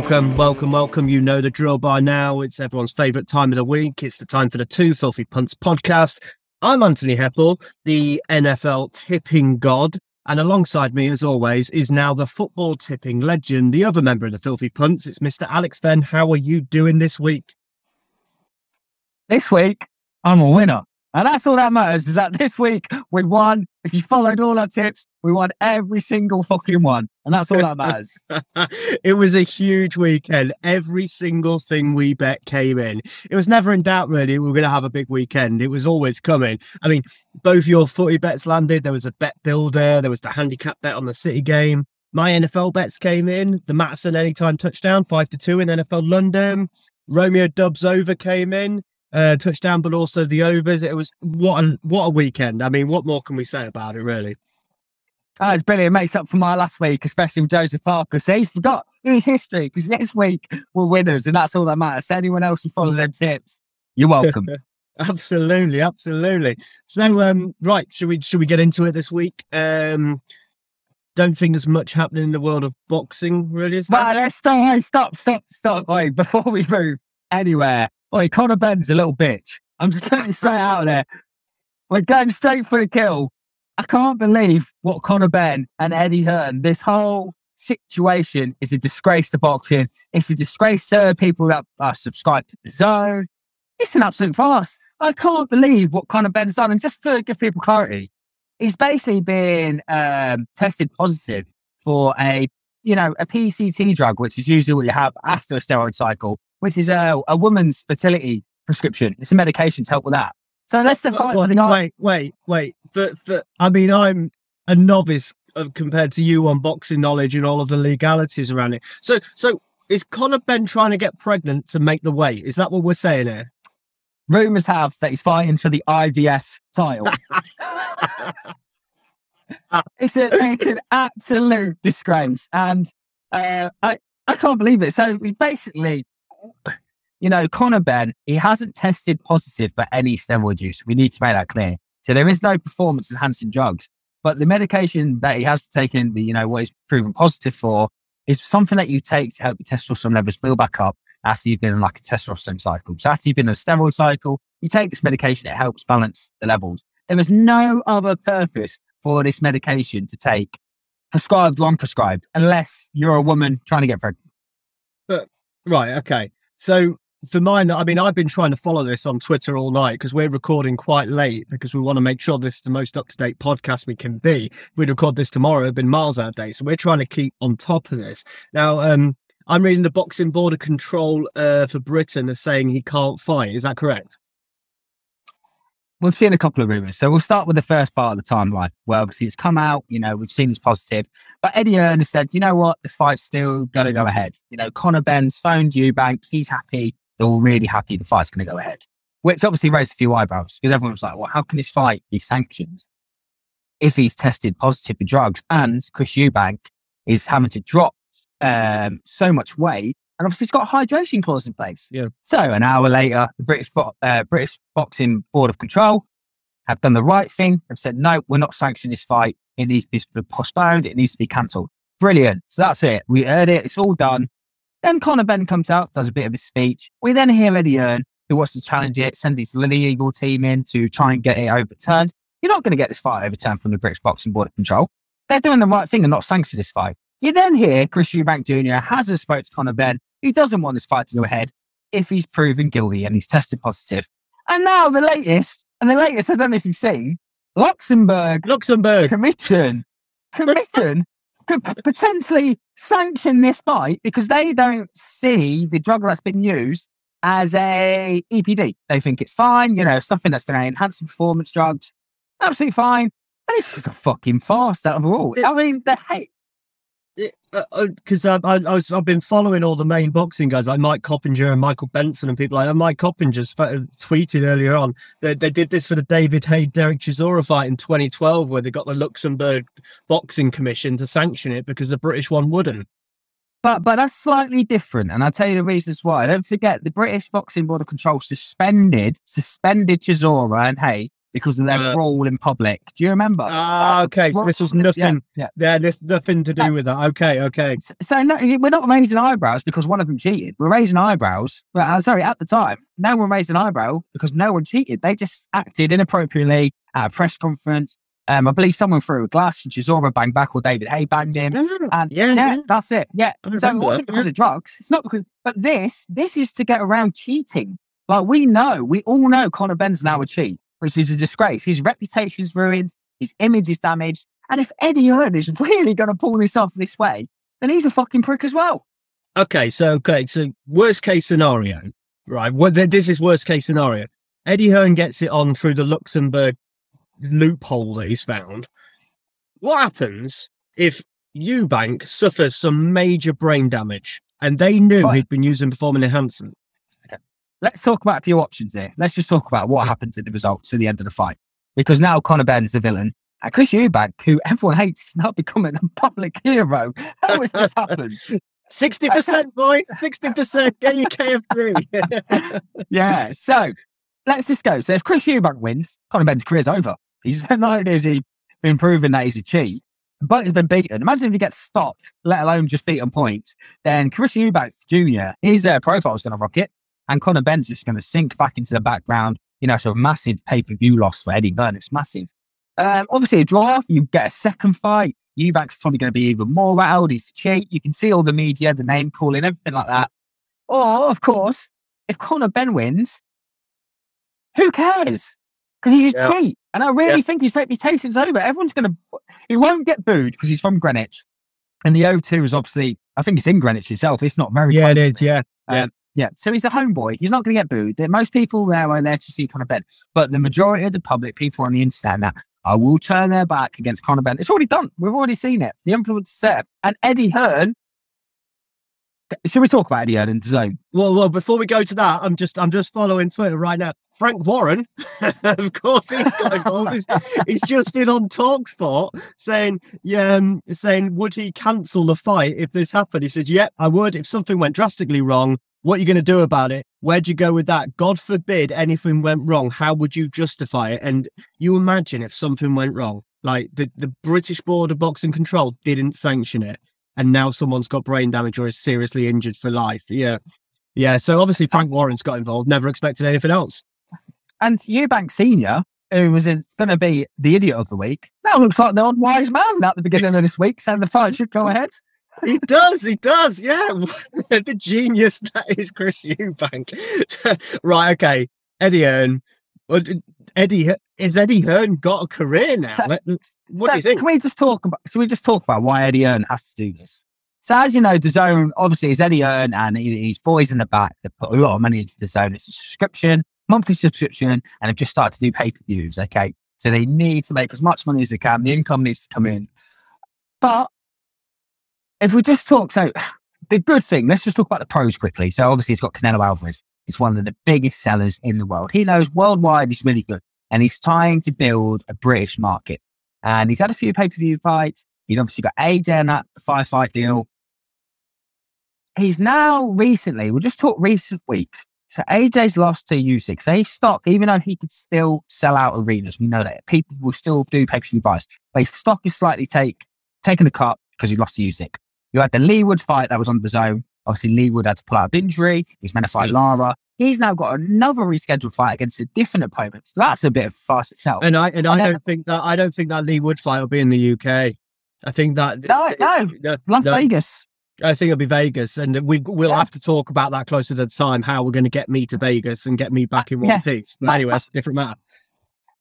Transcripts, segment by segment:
Welcome, welcome, welcome. You know the drill by now. It's everyone's favorite time of the week. It's the time for the Two Filthy Punts podcast. I'm Anthony Heppel, the NFL tipping god. And alongside me, as always, is now the football tipping legend, the other member of the Filthy Punts. It's Mr. Alex Venn. How are you doing this week? This week, I'm a winner. And that's all that matters is that this week we won. If you followed all our tips, we won every single fucking one. And that's all that matters. it was a huge weekend. Every single thing we bet came in. It was never in doubt, really. We were going to have a big weekend. It was always coming. I mean, both your footy bets landed. There was a bet builder, there was the handicap bet on the City game. My NFL bets came in. The Maatsen anytime touchdown, five to two in NFL London. Romeo Doubs over came in uh, touchdown, but also the overs. It was what a what a weekend. I mean, what more can we say about it, really? Oh, it's brilliant. It makes up for my last week, especially with Joseph Parker. So he's forgot his history because next week we're winners, and that's all that matters. So anyone else who follow them tips, you're welcome. absolutely, absolutely. So, um, right, should we should we get into it this week? Um, don't think there's much happening in the world of boxing, really. Is well, let's stop, stop, stop, stop. Wait, before we move anywhere, Oi, Conor Benn's a little bitch. I'm just putting it straight out of there. We're going straight for the kill. I can't believe what Conor Benn and Eddie Hearn, this whole situation is a disgrace to boxing. It's a disgrace to people that are subscribed to DAZN. It's an absolute farce. I can't believe what Conor Benn's done. And just to give people clarity, he's basically been um, tested positive for a, you know, a PCT drug, which is usually what you have after a steroid cycle which is a, a woman's fertility prescription. It's a medication to help with that. So let's define. Well, wait, wait, wait. But, but I mean, I'm a novice of, compared to you on boxing knowledge and all of the legalities around it. So, so is Conor Benn trying to get pregnant to make the weight? Is that what we're saying here? Rumors have that he's fighting for the IBF title. it's, a, it's an absolute disgrace, and uh, I I can't believe it. So we basically you know, Conor Benn, he hasn't tested positive for any steroid use. We need to make that clear. So there is no performance enhancing drugs, but the medication that he has taken, the, you know, what he's proven positive for is something that you take to help your testosterone levels build back up after you've been in like a testosterone cycle. So after you've been in a steroid cycle, you take this medication, it helps balance the levels. There is no other purpose for this medication to take, prescribed or unprescribed, unless you're a woman trying to get pregnant. But Right. Okay. So for mine, I mean, I've been trying to follow this on Twitter all night because we're recording quite late because we want to make sure this is the most up to date podcast we can be. If we record this tomorrow, it'd been miles out of date. So we're trying to keep on top of this. Now, um, I'm reading the Boxing Board of Control uh, for Britain as saying he can't fight. Is that correct? We've seen a couple of rumors. So we'll start with the first part of the timeline where obviously it's come out, you know, we've seen it's positive. But Eddie Hearn has said, you know what, the fight's still going to go ahead. You know, Conor Benn's phoned Eubank, he's happy. They're all really happy the fight's going to go ahead, which obviously raised a few eyebrows because everyone was like, well, how can this fight be sanctioned if he's tested positive for drugs and Chris Eubank is having to drop um, so much weight and obviously it's got a hydration clause in place. Yeah. So an hour later, the British uh, British Boxing Board of Control have done the right thing Have said, no, we're not sanctioning this fight. It needs to be postponed. It needs to be cancelled. Brilliant. So that's it. We heard it. It's all done. Then Conor Benn comes out, does a bit of a speech. We then hear Eddie Hearn, who wants to challenge it, send his legal team in to try and get it overturned. You're not going to get this fight overturned from the British Boxing Board of Control. They're doing the right thing and not sanctioning this fight. You then hear Chris Eubank Jr. hasn't spoke to Conor Benn he doesn't want this fight to go ahead if he's proven guilty and he's tested positive. And now the latest, and the latest, I don't know if you've seen, Luxembourg, Luxembourg Commission, Commission could potentially sanction this fight because they don't see the drug that's been used as a EPD. They think it's fine, you know, something that's going to enhance performance drugs. Absolutely fine. And it's just a fucking farce out of all. I mean, the hate because uh, I, I, was I've been following all the main boxing guys like Mike Coppinger and Michael Benson and people like that. Mike Coppinger's tweeted earlier on that they did this for the David Haye Derek Chisora fight in 2012 where they got the Luxembourg Boxing Commission to sanction it because the British one wouldn't. But but that's slightly different, and I'll tell you the reasons why. Don't forget the British Boxing Board of Control suspended suspended Chisora and Haye because of their Uh, brawl in public. Do you remember? Ah, okay. Well, this was nothing. yeah. Yeah, this nothing to do Uh, with that. Okay, okay. S- So no, we're not raising eyebrows because one of them cheated. We're raising eyebrows. Well, uh, sorry, at the time, no one raised an eyebrow because no one cheated. They just acted inappropriately at a press conference. Um, I believe someone threw a glass and Chisora banged back or David Haye banged him. And Yeah, yeah, yeah. that's it. Yeah. So it wasn't because of drugs. It's not because, but this, this is to get around cheating. Like we know, we all know Conor Benn's now a cheat, which is a disgrace. His reputation's ruined. His image is damaged. And if Eddie Hearn is really going to pull this off this way, then he's a fucking prick as well. Okay, so okay, so worst case scenario, right? What this is worst case scenario. Eddie Hearn gets it on through the Luxembourg loophole that he's found. What happens if Eubank suffers some major brain damage and they knew Right. he'd been using performance enhancement? Let's talk about a few options here. Let's just talk about what happens in the results at the end of the fight. Because now Conor Benn's a villain. And Chris Eubank, who everyone hates, is now becoming a public hero. How has this happened? Sixty percent, boy. Sixty percent. Get your KF3. Yeah. So let's just go. So if Chris Eubank wins, Conor Benn's career's over. He's not only has he been proven that he's a cheat, but he's been beaten. Imagine if he gets stopped, let alone just beaten points, then Chris Eubank Jr., his uh, profile is going to rocket and Conor Benn's just going to sink back into the background. You know, so a massive pay-per-view loss for Eddie Hearn. It's massive. Um, obviously, a draw, you get a second fight. Eubank's probably going to be even more rattled. He's cheat. You can see all the media, the name calling, everything like that. Or, of course, if Conor Benn wins, who cares? Because he's Yeah. great. And I really Yeah. think his reputation's over. Everyone's going to, he won't get booed because he's from Greenwich. And the O2 is obviously, I think it's in Greenwich itself. It's not very yeah, it is. Yeah. Um, yeah. So he's a homeboy. He's not going to get booed. Most people there are there to see Conor Benn. But the majority of the public, people on the internet now, I will turn their back against Conor Benn. It's already done. We've already seen it. The influence is set. And Eddie Hearn, should we talk about Eddie Hearn in DAZN? Well, well, before we go to that, I'm just I'm just following Twitter right now. Frank Warren, of course, he's got involved. He's, he's just been on Talksport saying, yeah, um, saying would he cancel the fight if this happened? He said, "Yep, I would. If something went drastically wrong, what are you going to do about it? Where'd you go with that? God forbid anything went wrong. How would you justify it? And you imagine if something went wrong, like the the British Board of Boxing Control didn't sanction it, and now someone's got brain damage or is seriously injured for life. Yeah." Yeah, so obviously Frank Warren's got involved. Never expected anything else. And Eubank Senior, who was going to be the idiot of the week, now looks like the unwise man at the beginning of this week, saying the fight should go ahead. He does, he does, yeah. the genius that is Chris Eubank. right, okay. Eddie Hearn. Eddie is Eddie Hearn got a career now? So- what so do you think? Can we just talk about? So we just talk about why Eddie Hearn has to do this. So as you know, DAZN obviously is Eddie Hearn and he, he's boys in the back that put a lot of money into DAZN. It's a subscription, monthly subscription, and they've just started to do pay per views. Okay, so they need to make as much money as they can. The income needs to come in. But if we just talk, so the good thing, let's just talk about the pros quickly. So obviously, he's got Canelo Alvarez. He's one of the biggest sellers in the world. He knows worldwide he's really good, and he's trying to build a British market. And he's had a few pay per view fights. He's obviously got AJ in that five fight deal. He's now recently, we'll just talk recent weeks. So AJ's lost to Usyk. So he's stock, even though he could still sell out arenas, we know that people will still do pay per view buys. But his stock is slightly take taken a cut because he lost to Usyk. You had the Leigh Wood fight that was on DAZN. Obviously, Leigh Wood had to pull out of injury. He's meant to fight mm. Lara. He's now got another rescheduled fight against a different opponent. So that's a bit of farce itself. And I and I And then- don't think that I don't think that Leigh Wood fight will be in the UK. I think that No, no. no, Las no, Vegas. I think it'll be Vegas, and we we'll Yeah. have to talk about that closer to the time. How we're going to get me to Vegas and get me back in one Yeah. piece. But anyway, that's a different matter.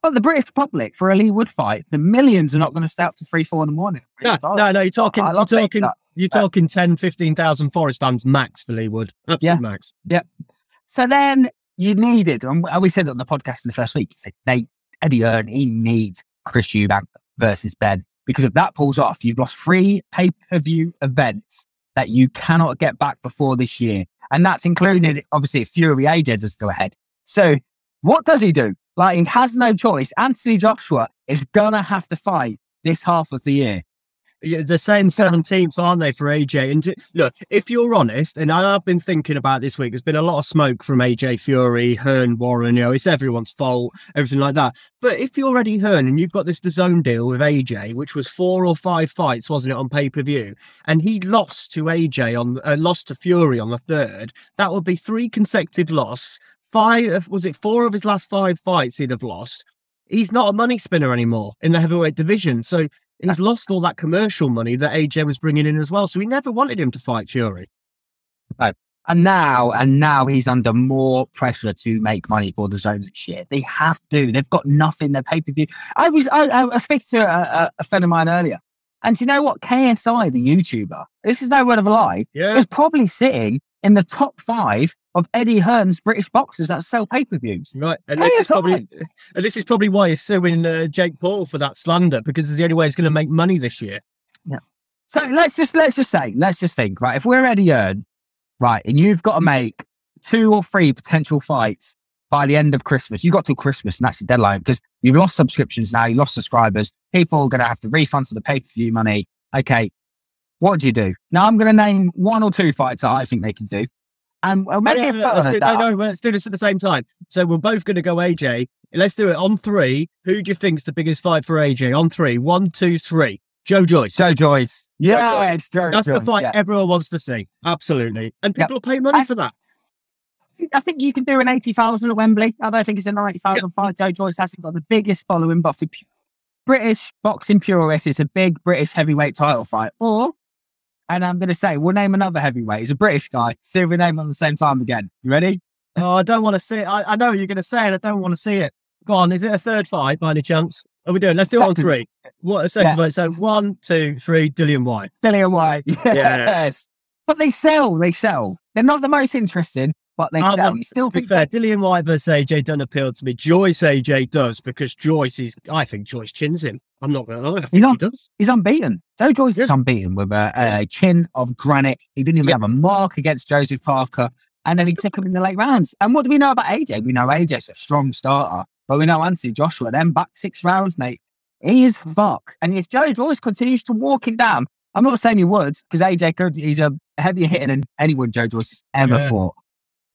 But the British public for a Leigh Wood fight, the millions are not going to stay up to three, four in the morning. No, no, no. You're talking. I You're talking. that. You're Uh, talking 10, 15,000 Forest fans max for Leigh Wood. Absolute Yeah. max. Yep. So then you needed, and we said it on the podcast in the first week, You said they, Eddie Hearn, he needs Chris Eubank versus Benn. Because if that pulls off, you've lost three pay per view events that you cannot get back before this year. And that's included, obviously, if Fury AJ does go ahead. So what does he do? Like, he has no choice. Anthony Joshua is going to have to fight this half of the year. They're saying 17th, aren't they, for AJ? And look, if you're honest, and I've been thinking about this week, there's been a lot of smoke from AJ Fury, Hearn, Warren, you know, it's everyone's fault, everything like that. But if you're already Hearn and you've got this zone deal with AJ, which was four or five fights, wasn't it, on pay per view, and he lost to AJ on, uh, lost to Fury on the third, that would be three consecutive loss. Five, was it four of his last five fights he'd have lost? He's not a money spinner anymore in the heavyweight division. So he's lost all that commercial money that AJ was bringing in as well. So we never wanted him to fight Fury. Right. And now, and now he's under more pressure to make money for DAZN this year. They have to. They've got nothing. Their pay per view. I was, I, I, to a, a, friend of mine earlier, and do you know what? KSI, the YouTuber, this is no word of a lie, yeah. is probably sitting in the top five of Eddie Hearn's British boxers that sell pay per views. Right, and this, is probably, and this is probably why he's suing uh, Jake Paul for that slander because it's the only way he's going to make money this year. Yeah. So let's just let's just say let's just think right. If we're Eddie Hearn, right, and you've got to make two or three potential fights by the end of Christmas, you got till Christmas, and that's the deadline because you've lost subscriptions now, you lost subscribers. People are going to have to refund for the pay per view money. Okay, what do you do? Now I'm going to name one or two fights that I think they can do. And well, maybe yeah, let's, do, no, no, let's do this at the same time. So we're both going to go AJ. Let's do it on three. Who do you think's the biggest fight for AJ? On three. One, two, three. Joe Joyce. Joe Joyce. Yeah, Joe Joyce. it's Joe That's Joyce. the fight yeah. everyone wants to see. Absolutely. And people yep. pay money I, for that. I think you can do an 80,000 at Wembley. I don't think it's a 90,000 yep. fight. Joe Joyce hasn't got the biggest following, but for British boxing purists, it's a big British heavyweight title fight. Or and I'm going to say, we'll name another heavyweight. He's a British guy. See if we name him at the same time again. You ready? Oh, I don't want to see it. I, I know you're going to say it. I don't want to see it. Go on. Is it a third fight by any chance? Are we doing? Let's do it on three. What a second yeah. fight. So one, two, three. Dillian Whyte. Dillian Whyte. Yes. Yeah. But they sell. They sell. They're not the most interesting, but they ah, sell. You still be fair, Dillian Whyte versus AJ don't appeal to me. Joyce AJ does because Joyce is. I think Joyce chins him. I'm not going to lie. He's, un- he does. he's unbeaten. Joe Joyce yeah. is unbeaten with a, a, chin of granite. He didn't even yeah. have a mark against Joseph Parker. And then he took him in the late rounds. And what do we know about AJ? We know AJ's a strong starter, but we know Anthony Joshua then back six rounds, mate. He is fucked. And if Joe Joyce continues to walk him down, I'm not saying he would, because AJ could, he's a heavier hitter than anyone Joe Joyce has ever yeah. fought.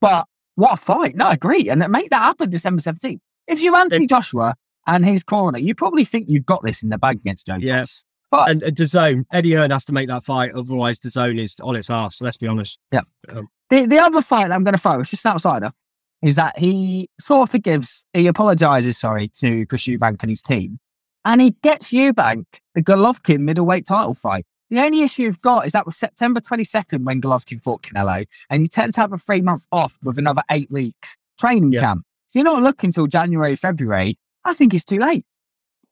But what a fight. No, I agree. And make that happen December 17th. If you're Anthony Joshua and his corner, you probably think you've got this in the bag against Joe Yes. But and uh, DAZN, Eddie Hearn has to make that fight, otherwise DAZN is on its ass. Let's be honest. Yeah. Um, the the other fight I'm going to throw, it's just an outsider, is that he sort of forgives, he apologizes, sorry, to Chris Eubank and his team, and he gets Eubank the Golovkin middleweight title fight. The only issue you've got is that was September 22nd when Golovkin fought Canelo, and you tend to have a three month off with another eight weeks training yeah. camp. So you're not looking until January, February. I think it's too late.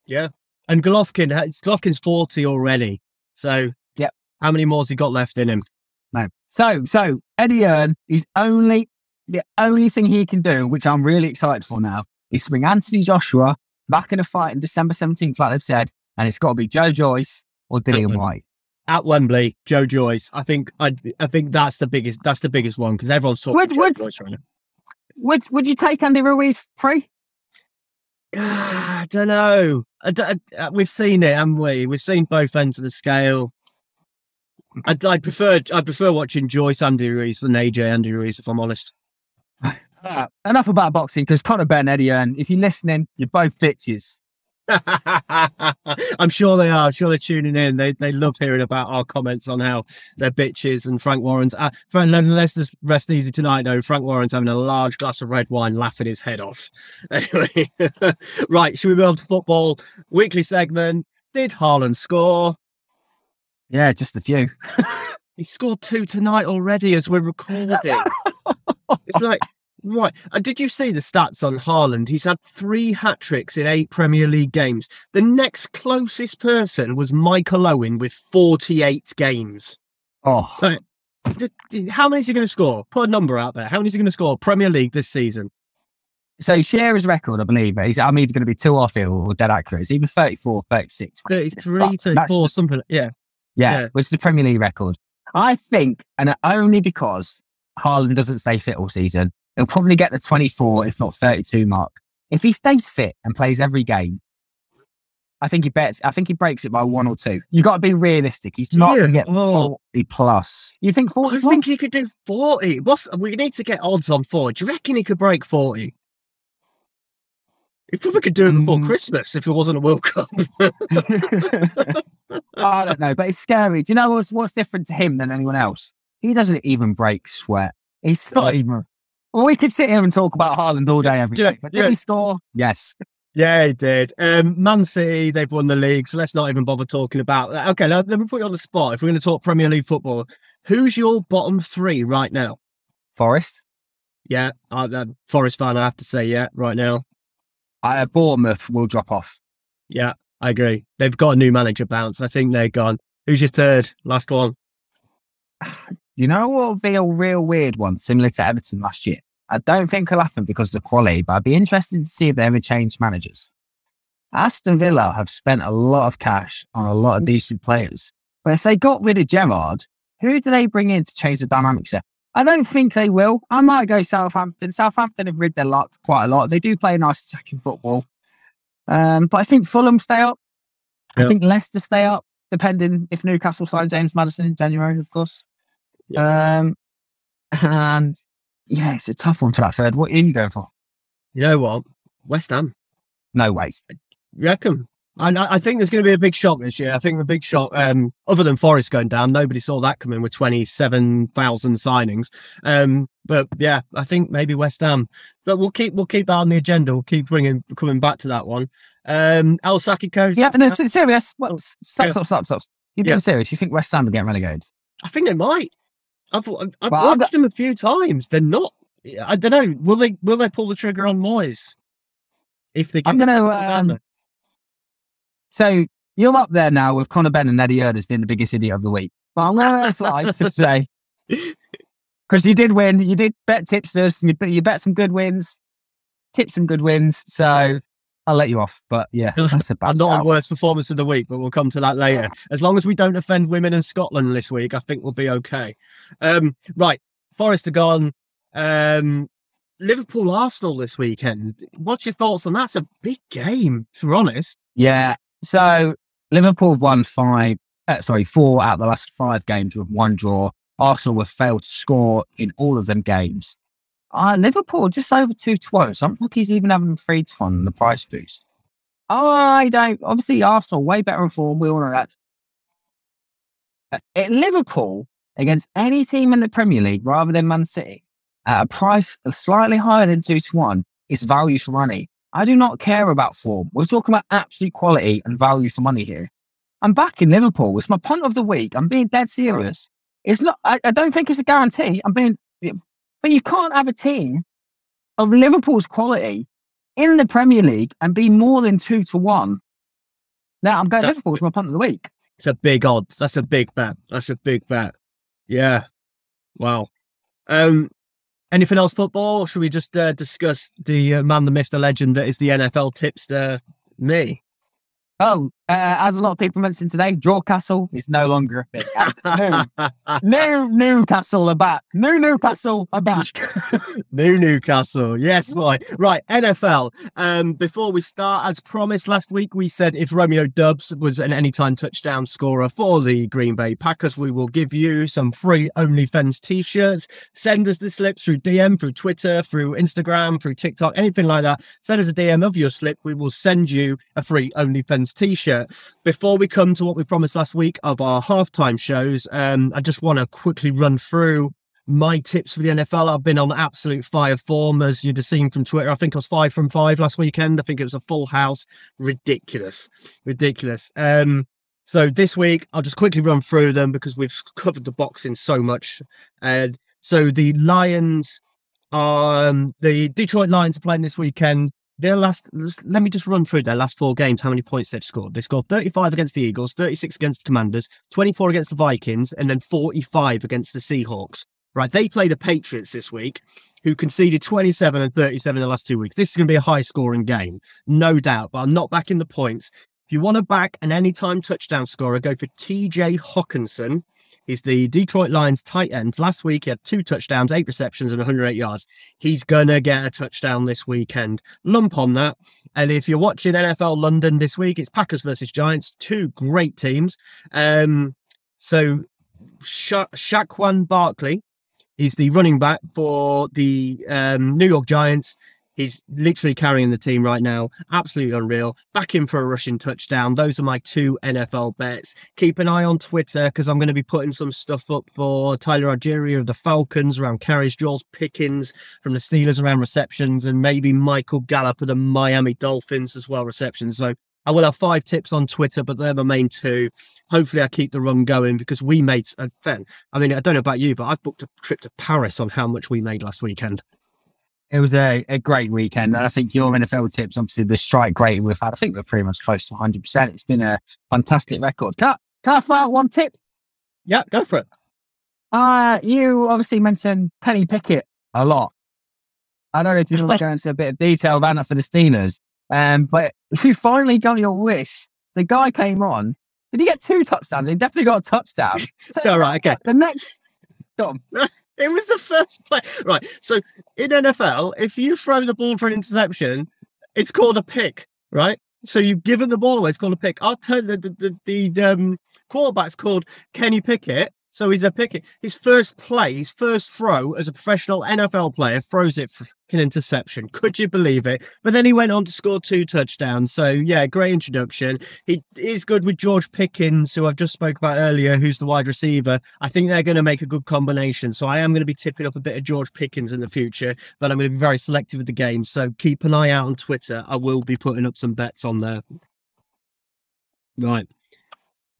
Yeah. And Golovkin, Golovkin's 40 already. So, yeah. How many more has he got left in him? No. So, so Eddie Hearn is only, the only thing he can do, which I'm really excited for now, is to bring Anthony Joshua back in a fight in December 17th, like they've said. And it's got to be Joe Joyce or Dillian Whyte At Wembley, Joe Joyce. I think I, I think that's the biggest. That's the biggest one because everyone's talking would, would, Joyce right now. Would Would you take Andy Ruiz free? I don't know. I don't, uh, we've seen it, haven't we? We've seen both ends of the scale. I, I prefer I prefer watching Joyce Andy Ruiz than AJ Andy Ruiz, if I'm honest. Uh, enough about boxing because Conor Benn, Eddie Hearn, if you're listening, you're both bitches. I'm sure they are. I'm sure they're tuning in. They they love hearing about our comments on how they're bitches and Frank Warren's. Uh, let's just rest easy tonight, though. Frank Warren's having a large glass of red wine, laughing his head off. Anyway, right. Should we move on to football? Weekly segment. Did Haaland score? Yeah, just a few. he scored two tonight already as we're recording. it's like Right. Uh, did you see the stats on Haaland? He's had three hat tricks in eight Premier League games. The next closest person was Michael Owen with 48 games. Oh. how many is he going to score? Put a number out there. How many is he going to score Premier League this season? So share his record, I believe. He's, I'm either going to be too off it or dead accurate. It's either 34, 36. 33, 34, something. Yeah. yeah. Yeah. Which is the Premier League record. I think, and only because Haaland doesn't stay fit all season, he'll probably get the 24, if not 32 mark. If he stays fit and plays every game, I think he bets. I think he breaks it by one or two. You got to be realistic. He's not Yeah. going to get Oh. forty plus. You think I forty? think he could do 40. What's we need to get odds on 40. Do you reckon he could break 40? He probably could do it before Mm. Christmas if it wasn't a World Cup. I don't know, but it's scary. Do you know what's what's different to him than anyone else? He doesn't even break sweat. He's not even. Well, we could sit here and talk about Haaland all day every Yeah, day. But yeah. did he score? Yes. yeah, he did. Um, Man City, they've won the league, so let's not even bother talking about that. Okay, now, let me put you on the spot. If we're going to talk Premier League football, who's your bottom three right now? Forest. Yeah, uh, uh, Forest fan, I have to say, yeah, right now. Uh, Bournemouth will drop off. Yeah, I agree. They've got a new manager bounce. I think they're gone. Who's your third? Last one. You know what would be a real weird one, similar to Everton last year? I don't think it'll happen because of the quality, but I'd be interested to see if they ever change managers. Aston Villa have spent a lot of cash on a lot of decent players. But if they got rid of Gerrard, who do they bring in to change the dynamics there? I don't think they will. I might go Southampton. Southampton have rid their luck quite a lot. They do play nice attacking football. Um, but I think Fulham stay up. I think Leicester stay up, depending if Newcastle sign James Maddison in January, of course. Um, and yeah, it's a tough one for that third. What are you going for? You know what? West Ham. No ways. You reckon? And I, I think there's going to be a big shock this year. I think the big shock, um, other than Forest going down, nobody saw that coming with 27,000 signings. Um, but yeah, I think maybe West Ham. But we'll keep we'll keep that on the agenda. We'll keep bringing coming back to that one. Um, El Saki coach. Yeah, no, serious. Well, stop, stop, stop, stop. You're being Yeah. serious. You think West Ham will get relegated? I think they might. I've I've Well, I've watched them a few times. They're not. I don't know. Will they will they pull the trigger on Moyes? If they, I'm going to. down Um, so you're up there now with Conor Benn and Eddie Erders being the biggest idiot of the week. But I'm to slide to say because you did win. You did bet tipsters. You bet, you bet some good wins, tips some good wins. So I'll let you off. But yeah, that's a bad. I'm not on worst performance of the week, but we'll come to that later. As long as we don't offend women in Scotland this week, I think we'll be okay. Um, right, Forest are gone. Um, Liverpool Arsenal this weekend. What's your thoughts on that? It's a big game, if we're honest. Yeah. So Liverpool won five, uh, sorry, four out of the last five games with one draw. Arsenal have failed to score in all of them games. Uh, Liverpool just over two to one. Some bookies even having three to one the price boost. I don't. Obviously, Arsenal way better in form. We all know that. At Liverpool against any team in the Premier League rather than Man City at a price slightly higher than two to one is value for money. I do not care about form. We're talking about absolute quality and value for money here. I'm back in Liverpool. It's my punt of the week. I'm being dead serious. It's not. I, I don't think it's a guarantee. I'm being, but you can't have a team of Liverpool's quality in the Premier League and be more than two to one. Now I'm going That- Liverpool. It's my punt of the week. It's a big odds. That's a big bet. That's a big bet. Yeah. Wow. Um, anything else football? Or should we just uh, discuss the uh, man, the myth, the legend that is the NFL tipster, me? Oh, uh, as a lot of people mentioned today, Drawcastle is no longer a thing. New Newcastle are back. New Newcastle are back. New Newcastle. Yes, boy. Right, NFL. Um, before we start, as promised last week, we said if Romeo Doubs was an anytime touchdown scorer for the Green Bay Packers, we will give you some free OnlyFans t-shirts. Send us the slip through DM, through Twitter, through Instagram, through TikTok, anything like that. Send us a DM of your slip. We will send you a free OnlyFans t-shirt. Before we come to what we promised last week of our halftime shows, um, I just want to quickly run through my tips for the NFL. I've been on absolute fire form, as you'd have seen from Twitter. I think I was five from five last weekend. I think it was a full house. Ridiculous. Ridiculous. Um, so this week, I'll just quickly run through them because we've covered the boxing so much. And so the Lions, um, the Detroit Lions are playing this weekend. Their last, let me just run through their last four games, how many points they've scored. They scored 35 against the Eagles, 36 against the Commanders, 24 against the Vikings, and then 45 against the Seahawks. Right, they play the Patriots this week, who conceded 27 and 37 in the last two weeks. This is going to be a high scoring game, no doubt, but I'm not backing the points. If you want to back an anytime touchdown scorer, go for TJ Hockenson. He's the Detroit Lions tight end. Last week, he had two touchdowns, eight receptions, and 108 yards. He's going to get a touchdown this weekend. Lump on that. And if you're watching NFL London this week, it's Packers versus Giants, two great teams. Um, so Sha- Saquon Barkley is the running back for the um, New York Giants. He's literally carrying the team right now. Absolutely unreal. Back in for a rushing touchdown. Those are my two NFL bets. Keep an eye on Twitter because I'm going to be putting some stuff up for Tyler Allgeier of the Falcons around carries, George Pickens from the Steelers around receptions, and maybe Michael Gallup of the Miami Dolphins as well, receptions. So I will have five tips on Twitter, but they're the main two. Hopefully, I keep the run going because we made uh, fan. I mean, I don't know about you, but I've booked a trip to Paris on how much we made last weekend. It was a, a great weekend. And I think your NFL tips, obviously, the strike rate we've had, I think we're pretty much close to 100%. It's been a fantastic record. Can I, can I throw out one tip? Yeah, go for it. Uh, you obviously mentioned Penny Pickett a lot. I don't know if you want to go into a bit of detail about that for the Steelers. Um, but you finally got your wish. The guy came on. Did he get two touchdowns? He definitely got a touchdown. So, All right, okay. The next, Tom. It was the first play. Right. So in NFL, if you throw the ball for an interception, it's called a pick, right? So you've given the ball away. It's called a pick. Tell you the the, the, the um, quarterback's called Kenny Pickett, so he's a picket. His first play, his first throw as a professional NFL player, throws it for an interception. Could you believe it? But then he went on to score two touchdowns. So yeah, great introduction. He is good with George Pickens, who I've just spoke about earlier, who's the wide receiver. I think they're going to make a good combination. So I am going to be tipping up a bit of George Pickens in the future, but I'm going to be very selective with the game. So keep an eye out on Twitter. I will be putting up some bets on there. Right.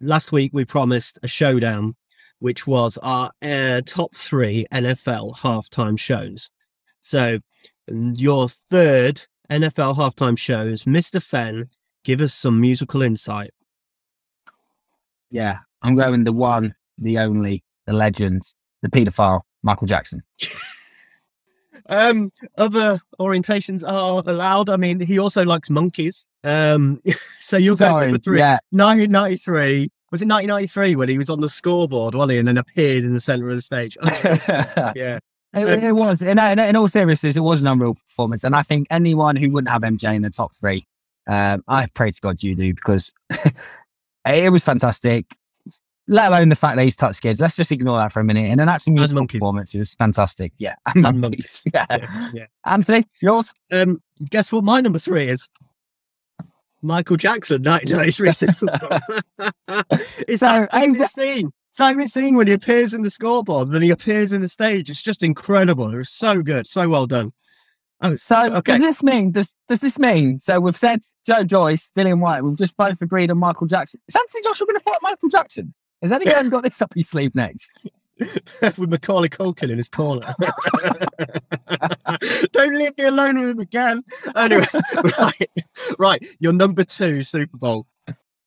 Last week we promised a showdown which was our uh, top three NFL halftime shows. So, your third NFL halftime shows, Mr. Fenn, give us some musical insight. Yeah, I'm going the one, the only, the legend, the paedophile, Michael Jackson. um, other orientations are allowed. I mean, he also likes monkeys. Um, so you're going number three. Yeah. 1993, was it 1993 when he was on the scoreboard, wasn't he, and then appeared in the center of the stage? Yeah. It, um, it, was. In, in, in, all seriousness, it was an unreal performance. And I think anyone who wouldn't have MJ in the top three, um, I pray to God you do because it was fantastic. Let alone the fact that he's touched kids. Let's just ignore that for a minute. And then actually, musical performance, it was fantastic. Yeah. And, and monkeys. Yeah. yeah. yeah. Anthony, yours? Um, guess what my number three is? Michael Jackson, 1993 it's so favorite scene. Simon scene when he appears in the scoreboard, then he appears in the stage. It's just incredible. It was so good, so well done. Oh, so okay. does this mean does does this mean so we've said Joe Joyce, Dillian Whyte, we've just both agreed on Michael Jackson. Is Anthony Joshua going to fight Michael Jackson? Has anyone got this up his sleeve next? with Macaulay Culkin in his corner. Don't leave me alone with him again. Anyway, right, right. Your number two Super Bowl.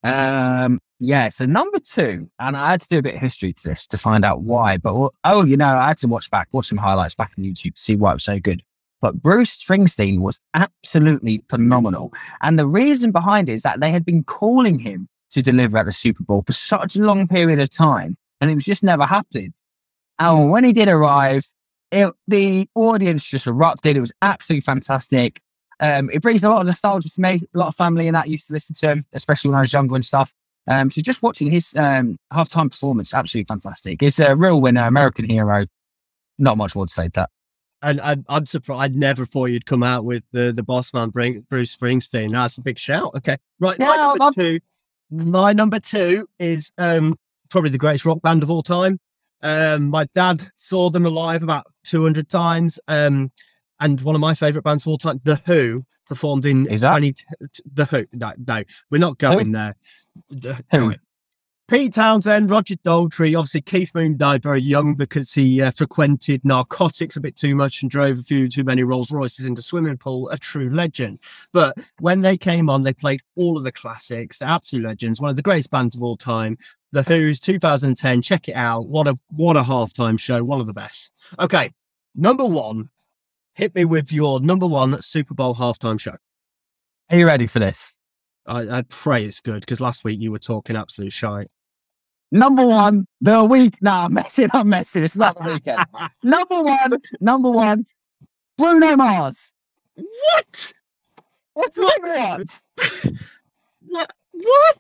Um, yeah. So number two, and I had to do a bit of history to this to find out why. But oh, you know, I had to watch back, watch some highlights back on YouTube to see why it was so good. But Bruce Springsteen was absolutely phenomenal, and the reason behind it is that they had been calling him to deliver at the Super Bowl for such a long period of time, and it was just never happening. And when he did arrive, it, the audience just erupted. It was absolutely fantastic. Um, it brings a lot of nostalgia to me. A lot of family and that used to listen to him, especially when I was younger and stuff. Um, so just watching his um, halftime performance, absolutely fantastic. It's a real winner, American hero. Not much more to say to that. And I, am surprised. I never thought you'd come out with the the boss man, Bruce Springsteen. That's a big shout. Okay, right. my number I'm... two. My number two is um, probably the greatest rock band of all time. Um, my dad saw them alive about 200 times. Um, and one of my favorite bands of all time, The Who, performed in Is that? 20, The Who. No, no, we're not going Who? there. The, Who? Pete Townshend, Roger Daltrey. Obviously, Keith Moon died very young because he uh, frequented narcotics a bit too much and drove a few too many Rolls Royces into swimming pool. A true legend. But when they came on, they played all of the classics. They're absolute legends. One of the greatest bands of all time. The Who's 2010. Check it out. What a what a halftime show. One of the best. Okay, number one. Hit me with your number one Super Bowl halftime show. Are you ready for this? I, I pray it's good because last week you were talking absolute shite. Number one, the week. Nah, I'm messing. I'm messing. It's not the weekend. number one, number one, Bruno Mars. What? What's one? What? What?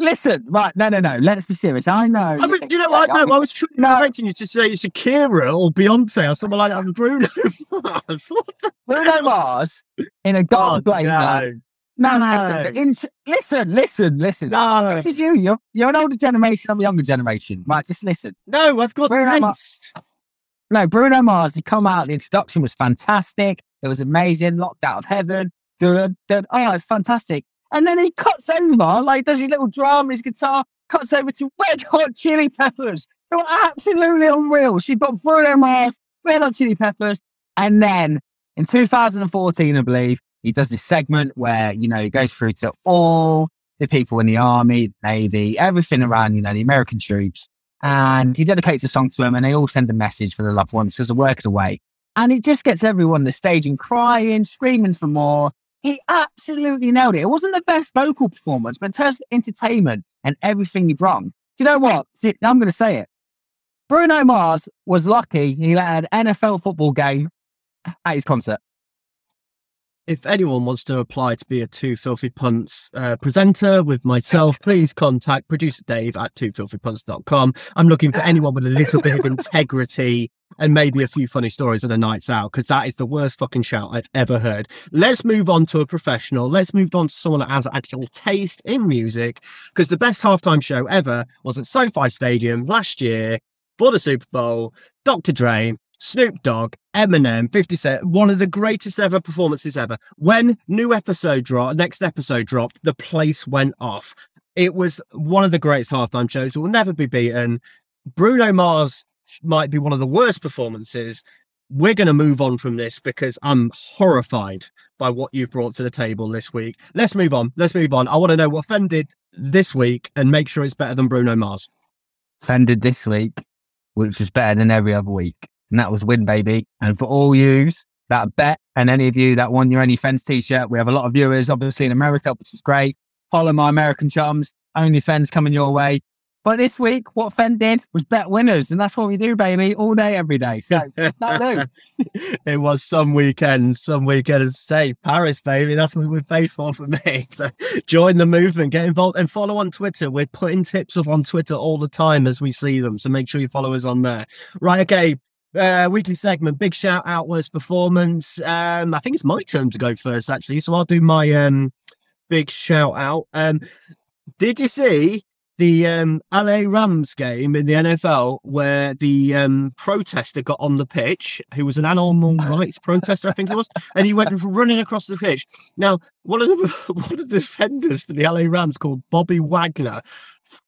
Listen, right? No, no, no. Let's be serious. I know. I do you know what? I know. I was trying No. expecting you to say Shakira or Beyonce or someone like that. and Bruno Mars. Bruno Mars in a gold Oh, blazer. no. No, no. Listen, listen, listen, listen. No, This is you. You're, you're an older generation. I'm a younger generation. Right, just listen. no, I've got Bruno Mars. No, Bruno Mars, he come out, the introduction was fantastic. It was amazing, locked out of heaven. Dun, dun, oh, it's fantastic. And then he cuts over, like does his little drum, his guitar, cuts over to Red Hot Chili Peppers. They were absolutely unreal. She got Bruno Mars, Red Hot Chili Peppers. And then in 2014, I believe, he does this segment where, you know, he goes through to all the people in the army, navy, everything around, you know, the American troops and he dedicates a song to them and they all send a message for their loved ones because they're working away. And it just gets everyone on the stage and crying, screaming for more. He absolutely nailed it. It wasn't the best vocal performance, but in terms of entertainment and everything he brought, do you know what? I'm going to say it. Bruno Mars was lucky he had an NFL football game at his concert. If anyone wants to apply to be a Two Filthy Punts uh, presenter with myself, please contact producer Dave at twofilthypunts.com. I'm looking for anyone with a little bit of integrity and maybe a few funny stories of the nights out because that is the worst fucking shout I've ever heard. Let's move on to a professional. Let's move on to someone that has actual taste in music because the best halftime show ever was at SoFi Stadium last year for the Super Bowl. Dr. Dre, Snoop Dogg, Eminem, 50 Cent, one of the greatest ever performances ever. When new episode dropped, next episode dropped, the place went off. It was one of the greatest halftime shows. It will never be beaten. Bruno Mars might be one of the worst performances. We're going to move on from this because I'm horrified by what you've brought to the table this week. Let's move on. Let's move on. I want to know what Fen did this week and make sure it's better than Bruno Mars. Fended this week, which was better than every other week. And that was win, baby. And for all yous that bet and any of you that won your OnlyFans t-shirt, we have a lot of viewers, obviously in America, which is great. Follow my American chums. OnlyFans coming your way. But this week, what Fen did was bet winners. And that's what we do, baby, all day, every day. So, it was some weekends, some weekends say Paris, baby. That's what we're faithful for me. So join the movement, get involved, and follow on Twitter. We're putting tips up on Twitter all the time as we see them. So make sure you follow us on there. Right, okay. Uh, weekly segment, big shout out was performance. Um, I think it's my turn to go first, actually. So I'll do my um big shout out. Um, did you see the um, LA Rams game in the NFL where the um, protester got on the pitch, who was an animal rights protester, I think it was, and he went running across the pitch. Now, one of the one of the defenders for the LA Rams called Bobby Wagner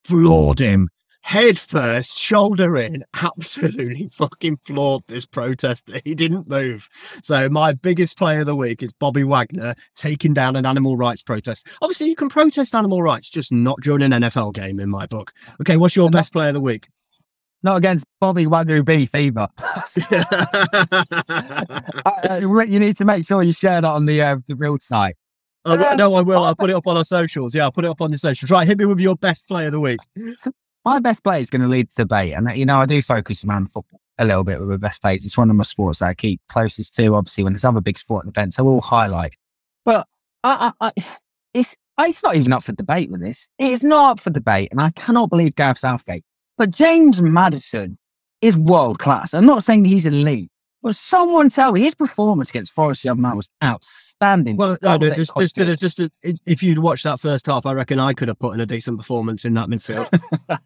floored him head first, shoulder in, absolutely fucking floored this protester. He didn't move. So my biggest player of the week is Bobby Wagner taking down an animal rights protest. Obviously, you can protest animal rights, just not during an NFL game in my book. Okay, what's your best player of the week? not against Bobby Wagner beef either. Uh, you need to make sure you share that on the uh, the real site. Oh, no, I will. I'll put it up on our socials. Yeah, I'll put it up on the socials. Right, hit me with your best play of the week. My best play is going to lead to debate, and you know I do focus around football a little bit with my best plays. It's one of my sports that I keep closest to. Obviously, when there's other big sporting events, I will highlight. But I, I, I, it's it's not even up for debate with this. It is not up for debate, and I cannot believe Gareth Southgate. But James Maddison is world class. I'm not saying he's elite, but someone tell me his performance against Forest Young Man was outstanding. Well, no, no, just, just, just, just, if you'd watched that first half, I reckon I could have put in a decent performance in that midfield.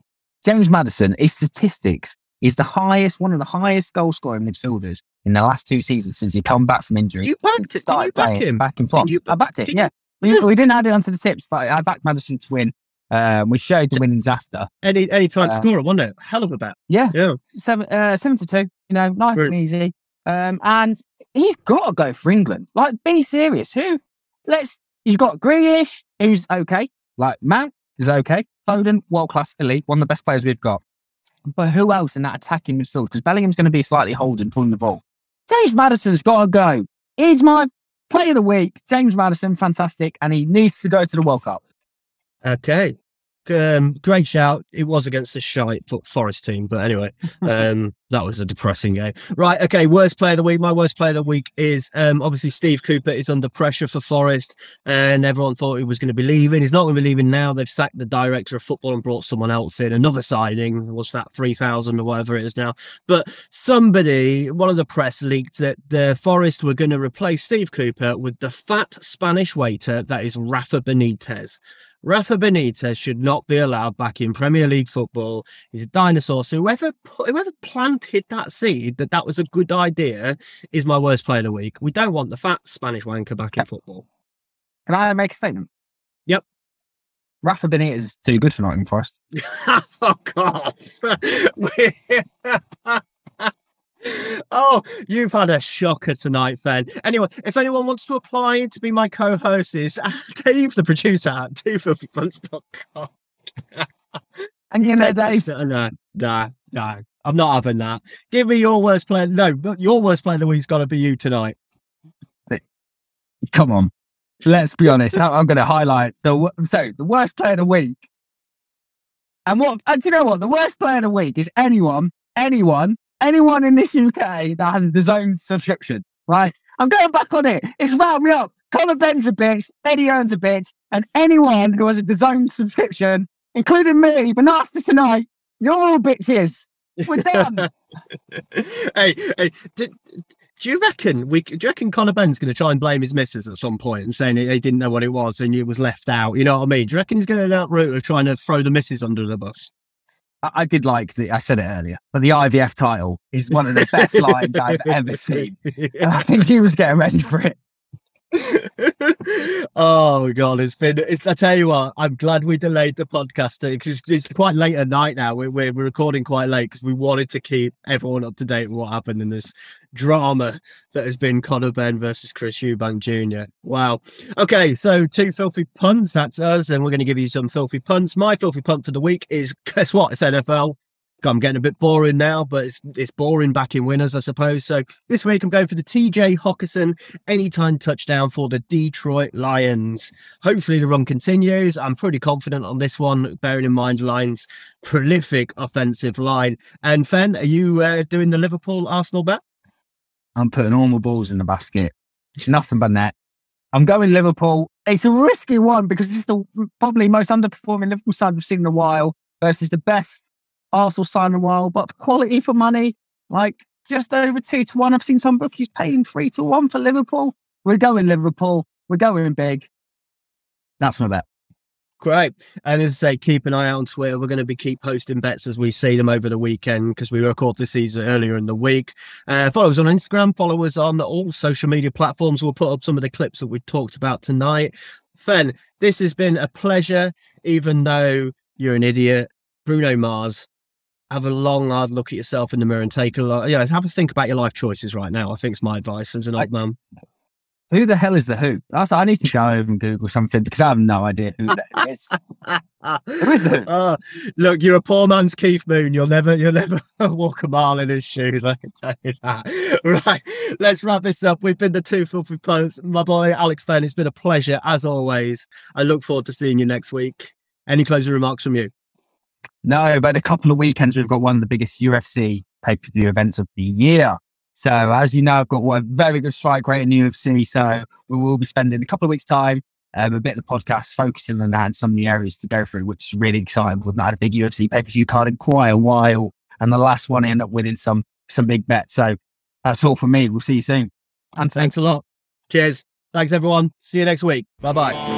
James Maddison, his statistics, is the highest, one of the highest goal scoring midfielders in the last two seasons since he come back from injury. you backed it. Did you back him? Back in plot. you- I backed it, did yeah. We, we didn't add it onto the tips, but I backed Maddison to win. Um, we showed the winnings after. Any any time to Uh, score it, wasn't it? Hell of a bet. Yeah. Yeah. Seven, uh, seven to two, you know, nice and easy. Um, and he's got to go for England. Like, be serious. Who? Let's. He's got Grealish, who's okay. Like Mount is okay. Foden, world class elite, one of the best players we've got. But who else in that attacking midfield? Because Bellingham's going to be slightly holding, pulling the ball. James Maddison's got to go. He's my player of the week. James Maddison, fantastic, and he needs to go to the World Cup. Okay. Um, great shout. It was against the shite Forest team, but anyway, um, that was a depressing game. Right, okay. Worst player of the week. My worst player of the week is um, obviously Steve Cooper is under pressure for Forest, and everyone thought he was going to be leaving. He's not going to be leaving now. They've sacked the director of football and brought someone else in. Another signing. What's that? Three thousand or whatever it is now. But somebody, one of the press leaked that the Forest were going to replace Steve Cooper with the fat Spanish waiter that is Rafa Benitez. Rafa Benitez should not be allowed back in Premier League football. He's a dinosaur. So whoever whoever planted that seed that that was a good idea is my worst player of the week. We don't want the fat Spanish wanker back in football. Can I make a statement? Yep. Rafa Benitez is too good for Nottingham Forest. Fuck off. oh, you've had a shocker tonight, Fen. Anyway, if anyone wants to apply to be my co-host, is Dave, the producer at twofilthypunts.com. and you know, Dave. No, no, no. I'm not having that. Give me your worst player. No, but your worst player of the week's got to be you tonight. Come on. Let's be honest. I'm going to highlight the so the worst player of the week. And what? And do you know what? The worst player of the week is anyone, anyone anyone in this UK that has a DAZN subscription, right? I'm going back on it. It's wound me up. Conor Benn's a bitch, Eddie Hearn's a bitch, and anyone who has a DAZN subscription, including me, but not after tonight, you're all bitches. We're done. hey, hey, do, do, you reckon we? Do you reckon Conor Benn's going to try and blame his missus at some point and saying he didn't know what it was and it was left out? You know what I mean? Do you reckon he's going to that route of trying to throw the missus under the bus? I, I did like the, I said it earlier, but the IVF title is one of the best lines I've ever seen. And I think he was getting ready for it. oh god, it's been. It's, I tell you what, I'm glad we delayed the podcast because it's, it's, quite late at night now. We're, we're, we're recording quite late because we wanted to keep everyone up to date with what happened in this drama that has been Conor Benn versus Chris Eubank Jr. Wow. Okay, so two filthy punts. That's us, and we're going to give you some filthy punts. My filthy punt for the week is guess what? It's NFL. I'm getting a bit boring now, but it's it's boring back in winners, I suppose. So this week I'm going for the TJ Hockenson anytime touchdown for the Detroit Lions. Hopefully the run continues. I'm pretty confident on this one, bearing in mind Lions' prolific offensive line. And Fen, are you uh, doing the Liverpool Arsenal bet? I'm putting all my balls in the basket. It's nothing but net. I'm going Liverpool. It's a risky one because it's the probably most underperforming Liverpool side we've seen in a while versus the best Arsenal side in a while, but quality for money, like just over two to one. I've seen some bookies paying three to one for Liverpool. We're going Liverpool. We're going big. That's my bet. Great. And as I say, keep an eye out on Twitter. We're going to be keep posting bets as we see them over the weekend because we record this season earlier in the week. Uh, follow us on Instagram, follow us on all social media platforms. We'll put up some of the clips that we talked about tonight. Fen, this has been a pleasure, even though you're an idiot. Bruno Mars, have a long, hard look at yourself in the mirror and take a lot. You know, have a think about your life choices right now. I think it's my advice as an old man. Who the hell is the Who? That's, I need to go over and Google something because I have no idea who that is. who is the uh, look, you're a poor man's Keith Moon. You'll never, you'll never walk a mile in his shoes. I can tell you that. Right, let's wrap this up. We've been the two filthy punts. My boy Alex Fen. It's been a pleasure as always. I look forward to seeing you next week. Any closing remarks from you? No, but a couple of weekends we've got one of the biggest UFC pay per view events of the year. So as you know, I've got a very good strike rate in UFC. So we will be spending a couple of weeks' time, um, a bit of the podcast focusing on that and some of the areas to go through, which is really exciting. We've not had a big UFC pay per view card in quite a while, and the last one ended up winning some some big bets. So that's all for me. We'll see you soon. And thanks a lot. Cheers. Thanks everyone. See you next week. Bye bye.